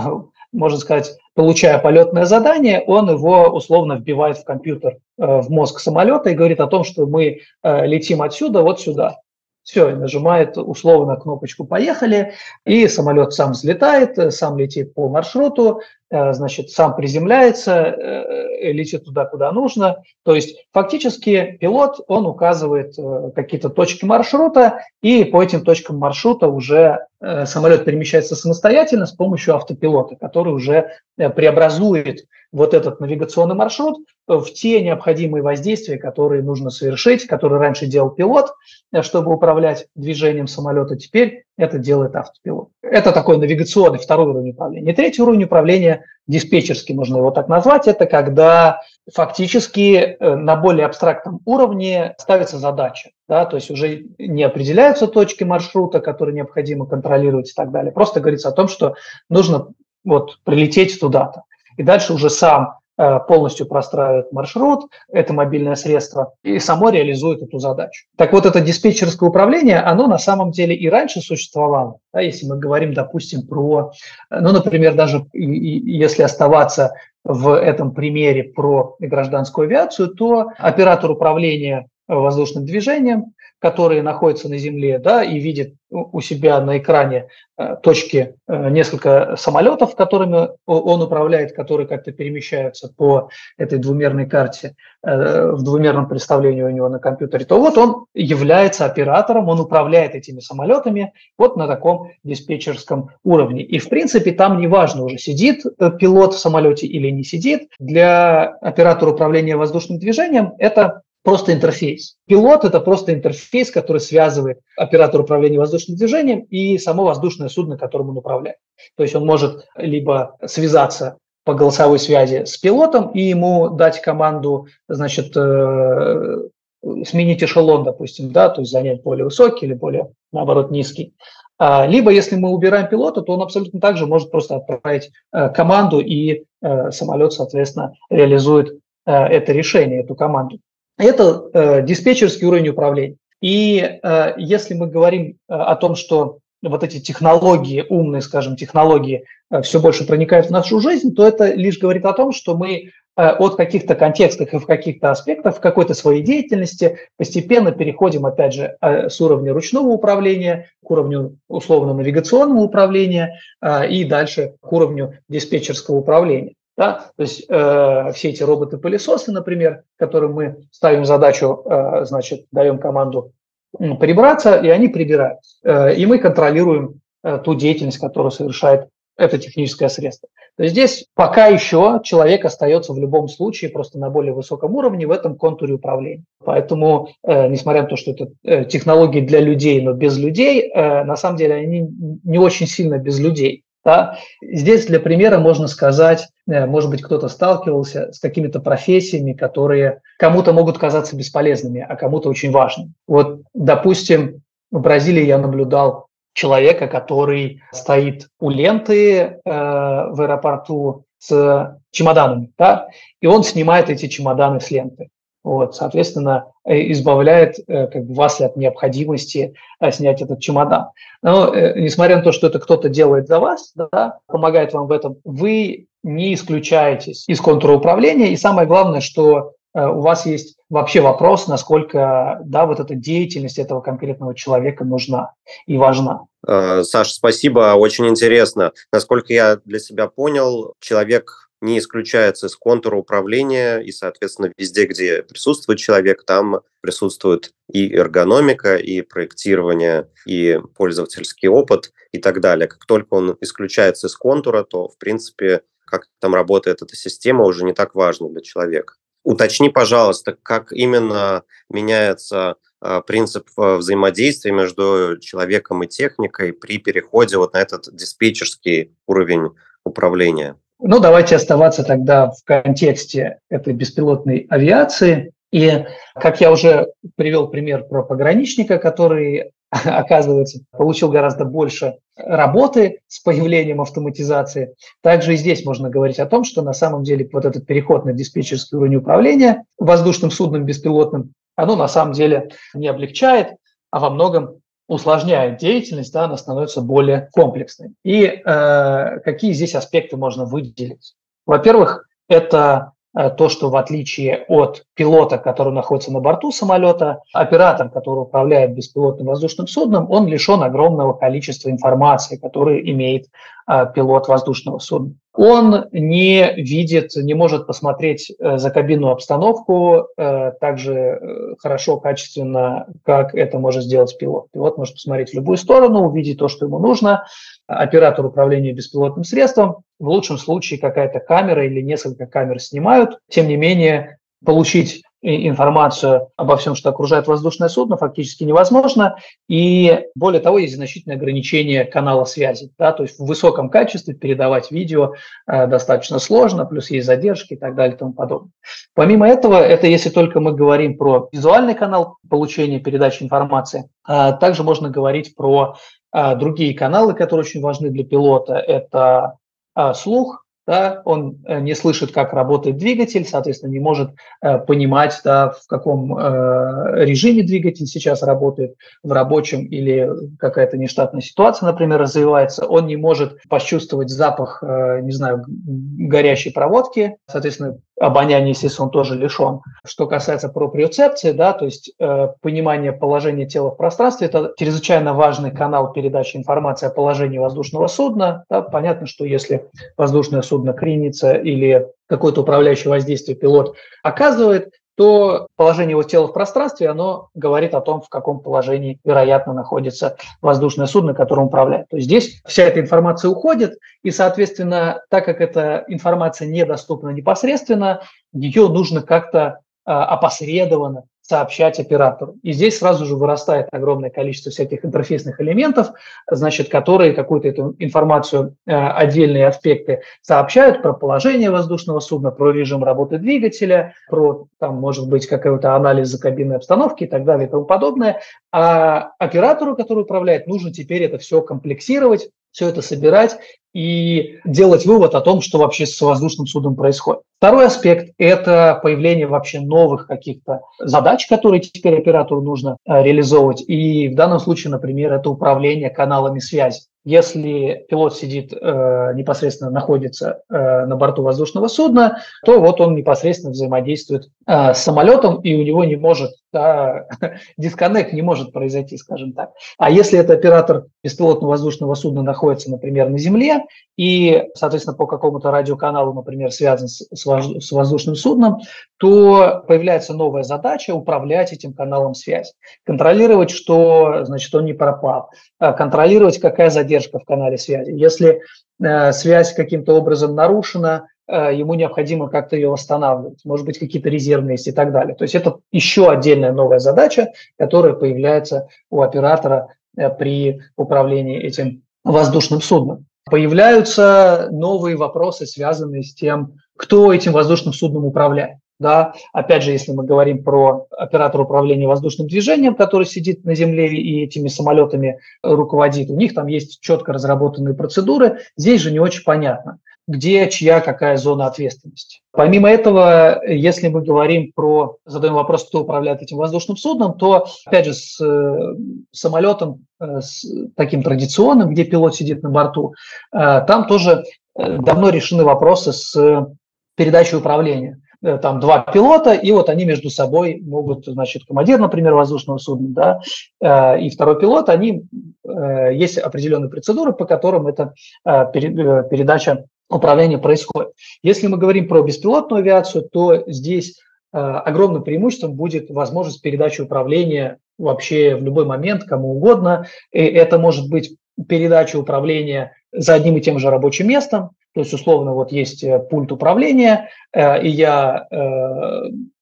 можно сказать, получая полетное задание, он его условно вбивает в компьютер, э, в мозг самолета и говорит о том, что мы летим отсюда вот сюда. Все, нажимает условно кнопочку «Поехали», и самолет сам взлетает, сам летит по маршруту, Э, значит, сам приземляется, э, летит туда, куда нужно. То есть фактически пилот, он указывает э, какие-то точки маршрута, и по этим точкам маршрута уже самолет перемещается самостоятельно с помощью автопилота, который уже преобразует вот этот навигационный маршрут в те необходимые воздействия, которые нужно совершить, которые раньше делал пилот, чтобы управлять движением самолета. Теперь это делает автопилот. Это такой навигационный второй уровень управления. И третий уровень управления, диспетчерский можно его так назвать, это когда фактически э, на более абстрактном уровне ставится задача. Да, то есть уже не определяются точки маршрута, которые необходимо контролировать и так далее. Просто говорится о том, что нужно вот прилететь туда-то. И дальше уже сам Э, полностью простраивает маршрут, это мобильное средство, и само реализует эту задачу. Так вот, это диспетчерское управление, оно на самом деле и раньше существовало. Да, если мы говорим, допустим, про, э, ну, например, даже если оставаться в этом примере про гражданскую авиацию, то оператор управления воздушным движением которые находятся на Земле, да, и видит у себя на экране э, точки, э, несколько самолетов, которыми он управляет, которые как-то перемещаются по этой двумерной карте, э, в двумерном представлении у него на компьютере, то вот он является оператором, он управляет этими самолетами вот на таком диспетчерском уровне. И, в принципе, там неважно уже, сидит пилот в самолете или не сидит. Для оператора управления воздушным движением это просто интерфейс. Пилот – это просто интерфейс, который связывает оператор управления воздушным движением и само воздушное судно, которым он управляет. То есть он может либо связаться по голосовой связи с пилотом и ему дать команду, значит, э, сменить эшелон, допустим, да, то есть занять более высокий или более, наоборот, низкий. А, либо, если мы убираем пилота, то он абсолютно также может просто отправить э, команду, и э, самолет, соответственно, реализует это решение, эту команду. Это э, диспетчерский уровень управления. И э, если мы говорим э, о том, что вот эти технологии, умные, скажем, технологии э, все больше проникают в нашу жизнь, то это лишь говорит о том, что мы э, от каких-то контекстов и в каких-то аспектах в какой-то своей деятельности постепенно переходим, опять же, э, с уровня ручного управления к уровню условно-навигационного управления и дальше к уровню диспетчерского управления. Да? То есть э, все эти роботы-пылесосы, например, которым мы ставим задачу, э, значит, даем команду прибраться, и они прибирают. Э, и мы контролируем э, ту деятельность, которую совершает это техническое средство. То есть здесь пока еще человек остается в любом случае просто на более высоком уровне в этом контуре управления. Поэтому, э, несмотря на то, что это э, технологии для людей, но без людей, э, на самом деле они не очень сильно без людей. Да? Здесь для примера можно сказать, э, может быть, кто-то сталкивался с какими-то профессиями, которые кому-то могут казаться бесполезными, а кому-то очень важными. Вот, допустим, в Бразилии я наблюдал человека, который стоит у ленты э, в аэропорту с чемоданами, да, и он снимает эти чемоданы с ленты. Вот, соответственно, э, избавляет э, как бы, вас от необходимости э, снять этот чемодан. Но несмотря на то, что это кто-то делает за вас, да, помогает вам в этом, вы не исключаетесь из контура управления. И самое главное, что у вас есть вообще вопрос, насколько да, вот эта деятельность этого конкретного человека нужна и важна. Саша, спасибо, очень интересно. Насколько я для себя понял, человек не исключается из контура управления, и, соответственно, везде, где присутствует человек, там присутствует и эргономика, и проектирование, и пользовательский опыт и так далее. Как только он исключается из контура, то, в принципе, как там работает эта система, уже не так важно для человека. Уточни, пожалуйста, как именно меняется а, принцип а, взаимодействия между человеком и техникой при переходе вот на этот диспетчерский уровень управления. Ну, давайте оставаться тогда в контексте этой беспилотной авиации. И, как я уже привел пример про пограничника, который, (laughs) оказывается, получил гораздо больше работы с появлением автоматизации, также и здесь можно говорить о том, что на самом деле вот этот переход на диспетчерский уровень управления воздушным судном беспилотным, оно на самом деле не облегчает, а во многом усложняет деятельность, да, она становится более комплексной. И э, какие здесь аспекты можно выделить? Во-первых, это э, то, что в отличие от пилота, который находится на борту самолета, оператор, который управляет беспилотным воздушным судном, он лишен огромного количества информации, которую имеет э, пилот воздушного судна. Он не видит, не может посмотреть за кабинную обстановку так же хорошо, качественно, как это может сделать пилот. Пилот может посмотреть в любую сторону, увидеть то, что ему нужно, оператор управления беспилотным средством. В лучшем случае какая-то камера или несколько камер снимают. Тем не менее, получить информацию обо всем, что окружает воздушное судно, фактически невозможно. И более того, есть значительное ограничение канала связи. Да, то есть в высоком качестве передавать видео э, достаточно сложно, плюс есть задержки и так далее и тому подобное. Помимо этого, это если только мы говорим про визуальный канал получения передачи информации, а также можно говорить про а другие каналы, которые очень важны для пилота, это а, слух, да, он э, не слышит, как работает двигатель, соответственно, не может э, понимать, да, в каком э, режиме двигатель сейчас работает, в рабочем или какая-то нештатная ситуация, например, развивается. Он не может почувствовать запах, не знаю, горящей проводки, соответственно, обоняние, естественно, он тоже лишен. Что касается проприоцепции, да, то есть э, понимание положения тела в пространстве, это чрезвычайно важный канал передачи информации о положении воздушного судна. Да. Понятно, что если воздушное судно кренится или какое-то управляющее воздействие пилот оказывает, то положение его тела в пространстве, оно говорит о том, в каком положении, вероятно, находится воздушное судно, которым управляет. То есть здесь вся эта информация уходит, и, соответственно, так как эта информация недоступна непосредственно, ее нужно как-то а, опосредованно сообщать оператору. И здесь сразу же вырастает огромное количество всяких интерфейсных элементов, значит, которые какую-то эту информацию, э, отдельные аспекты сообщают про положение воздушного судна, про режим работы двигателя, про, там, может быть, какой-то анализ кабинной обстановки и так далее и тому подобное. А оператору, который управляет, нужно теперь это все комплексировать, все это собирать и делать вывод о том, что вообще с воздушным судом происходит. Второй аспект – это появление вообще новых каких-то задач, которые теперь оператору нужно э, реализовывать. И в данном случае, например, это управление каналами связи. Если пилот сидит э, непосредственно находится э, на борту воздушного судна, то вот он непосредственно взаимодействует э, с самолетом, и у него не может да, (laughs) дисконнект не может произойти, скажем так. А если это оператор беспилотного воздушного судна находится, например, на Земле, и, соответственно, по какому-то радиоканалу, например, связан с, с воздушным судном, то появляется новая задача управлять этим каналом связи, контролировать, что, значит, он не пропал, а контролировать, какая задержка в канале связи. Если э, связь каким-то образом нарушена, Э, ему необходимо как-то ее восстанавливать, может быть, какие-то резервные есть и так далее. То есть это еще отдельная новая задача, которая появляется у оператора э, при управлении этим воздушным судном. Появляются новые вопросы, связанные с тем, кто этим воздушным судном управляет. Да, опять же, если мы говорим про оператора управления воздушным движением, который сидит на земле и этими самолетами руководит, у них там есть четко разработанные процедуры. Здесь же не очень понятно, где чья какая зона ответственности. Помимо этого, если мы говорим про, задаем вопрос, кто управляет этим воздушным судном, то, опять же, с э, самолетом э, с таким традиционным, где пилот сидит на борту, э, там тоже давно решены вопросы с передачей управления там два пилота, и вот они между собой могут, значит, командир, например, воздушного судна, да, и второй пилот, они, есть определенные процедуры, по которым эта передача управления происходит. Если мы говорим про беспилотную авиацию, то здесь э, огромным преимуществом будет возможность передачи управления вообще в любой момент, кому угодно. И это может быть передача управления за одним и тем же рабочим местом, то есть, условно, вот есть э, пульт управления, э, и я,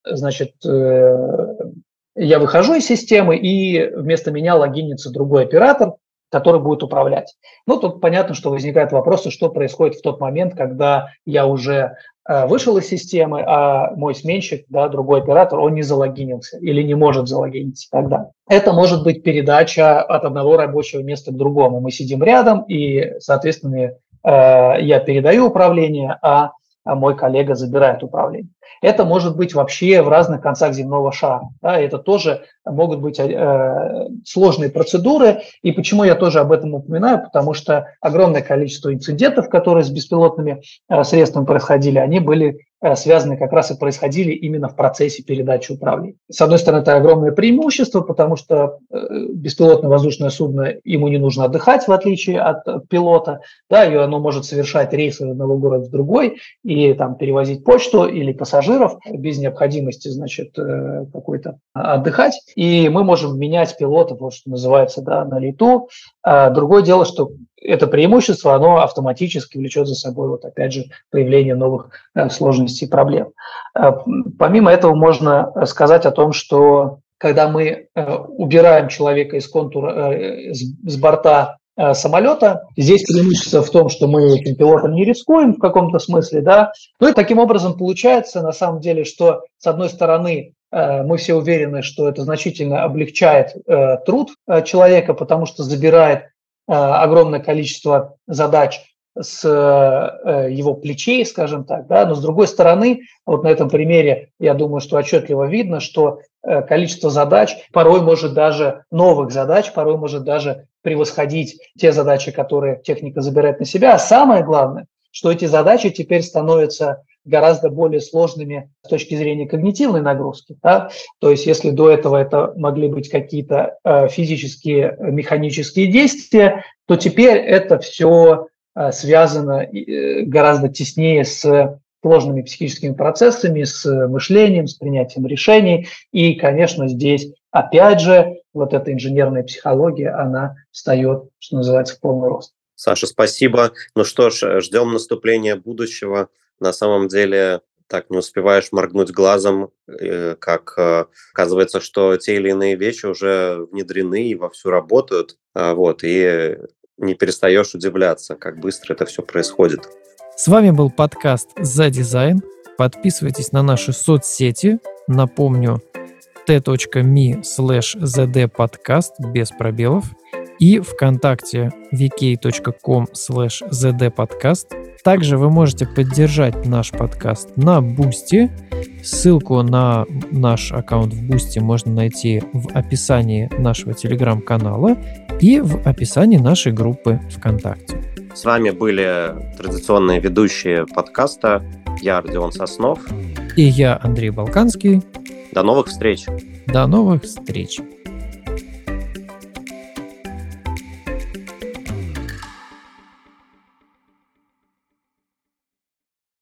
значит, я выхожу из системы, и вместо меня логинится другой оператор, который будет управлять. Ну, тут понятно, что возникают вопросы, что происходит в тот момент, когда я уже э, вышел из системы, а мой сменщик, да, другой оператор, он не залогинился или не может залогиниться тогда. Это может быть передача от одного рабочего места к другому. Мы сидим рядом, и, соответственно, э, я передаю управление, а а мой коллега забирает управление. Это может быть вообще в разных концах земного шара. Да, это тоже могут быть э, сложные процедуры. И почему я тоже об этом упоминаю? Потому что огромное количество инцидентов, которые с беспилотными э, средствами происходили, они были Э, связанные как раз и происходили именно в процессе передачи управления. С одной стороны, это огромное преимущество, потому что э, беспилотное воздушное судно, ему не нужно отдыхать, в отличие от пилота, да, и оно может совершать рейсы из одного города в другой и там перевозить почту или пассажиров без необходимости, значит, э, какой-то отдыхать. И мы можем менять пилотов, вот что называется, да, на лету. А другое дело, что это преимущество, оно автоматически влечет за собой, вот опять же, появление новых э, сложностей и проблем. Э, помимо этого можно сказать о том, что когда мы э, убираем человека из контура, с борта самолета. Здесь преимущество в том, что мы этим пилотом не рискуем в каком-то смысле, да. Ну и таким образом получается, на самом деле, что с одной стороны мы все уверены, что это значительно облегчает труд человека, потому что забирает огромное количество задач с э, его плечей, скажем так, да, но с другой стороны, вот на этом примере, я думаю, что отчетливо видно, что э, количество задач порой может даже, новых задач, порой может даже превосходить те задачи, которые техника забирает на себя. А самое главное, что эти задачи теперь становятся гораздо более сложными с точки зрения когнитивной нагрузки. Да? То есть если до этого это могли быть какие-то э, физические, механические действия, то теперь это все э, связано э, гораздо теснее с сложными психическими процессами, с мышлением, с принятием решений. И, конечно, здесь, опять же, вот эта инженерная психология, она встает, что называется, в полный рост. Саша, спасибо. Ну что ж, ждем наступления будущего на самом деле так не успеваешь моргнуть глазом, э, как э, оказывается, что те или иные вещи уже внедрены и вовсю работают, а, вот, и не перестаешь удивляться, как быстро это все происходит. С вами был подкаст «За дизайн». Подписывайтесь на наши соцсети. Напомню, t.me slash zdpodcast без пробелов и ВКонтакте vk.com slash zdpodcast также вы можете поддержать наш подкаст на Бусти. Ссылку на наш аккаунт в Бусти можно найти в описании нашего телеграм-канала и в описании нашей группы ВКонтакте. С вами были традиционные ведущие подкаста. Я Родион Соснов. И я Андрей Балканский. До новых встреч. До новых встреч.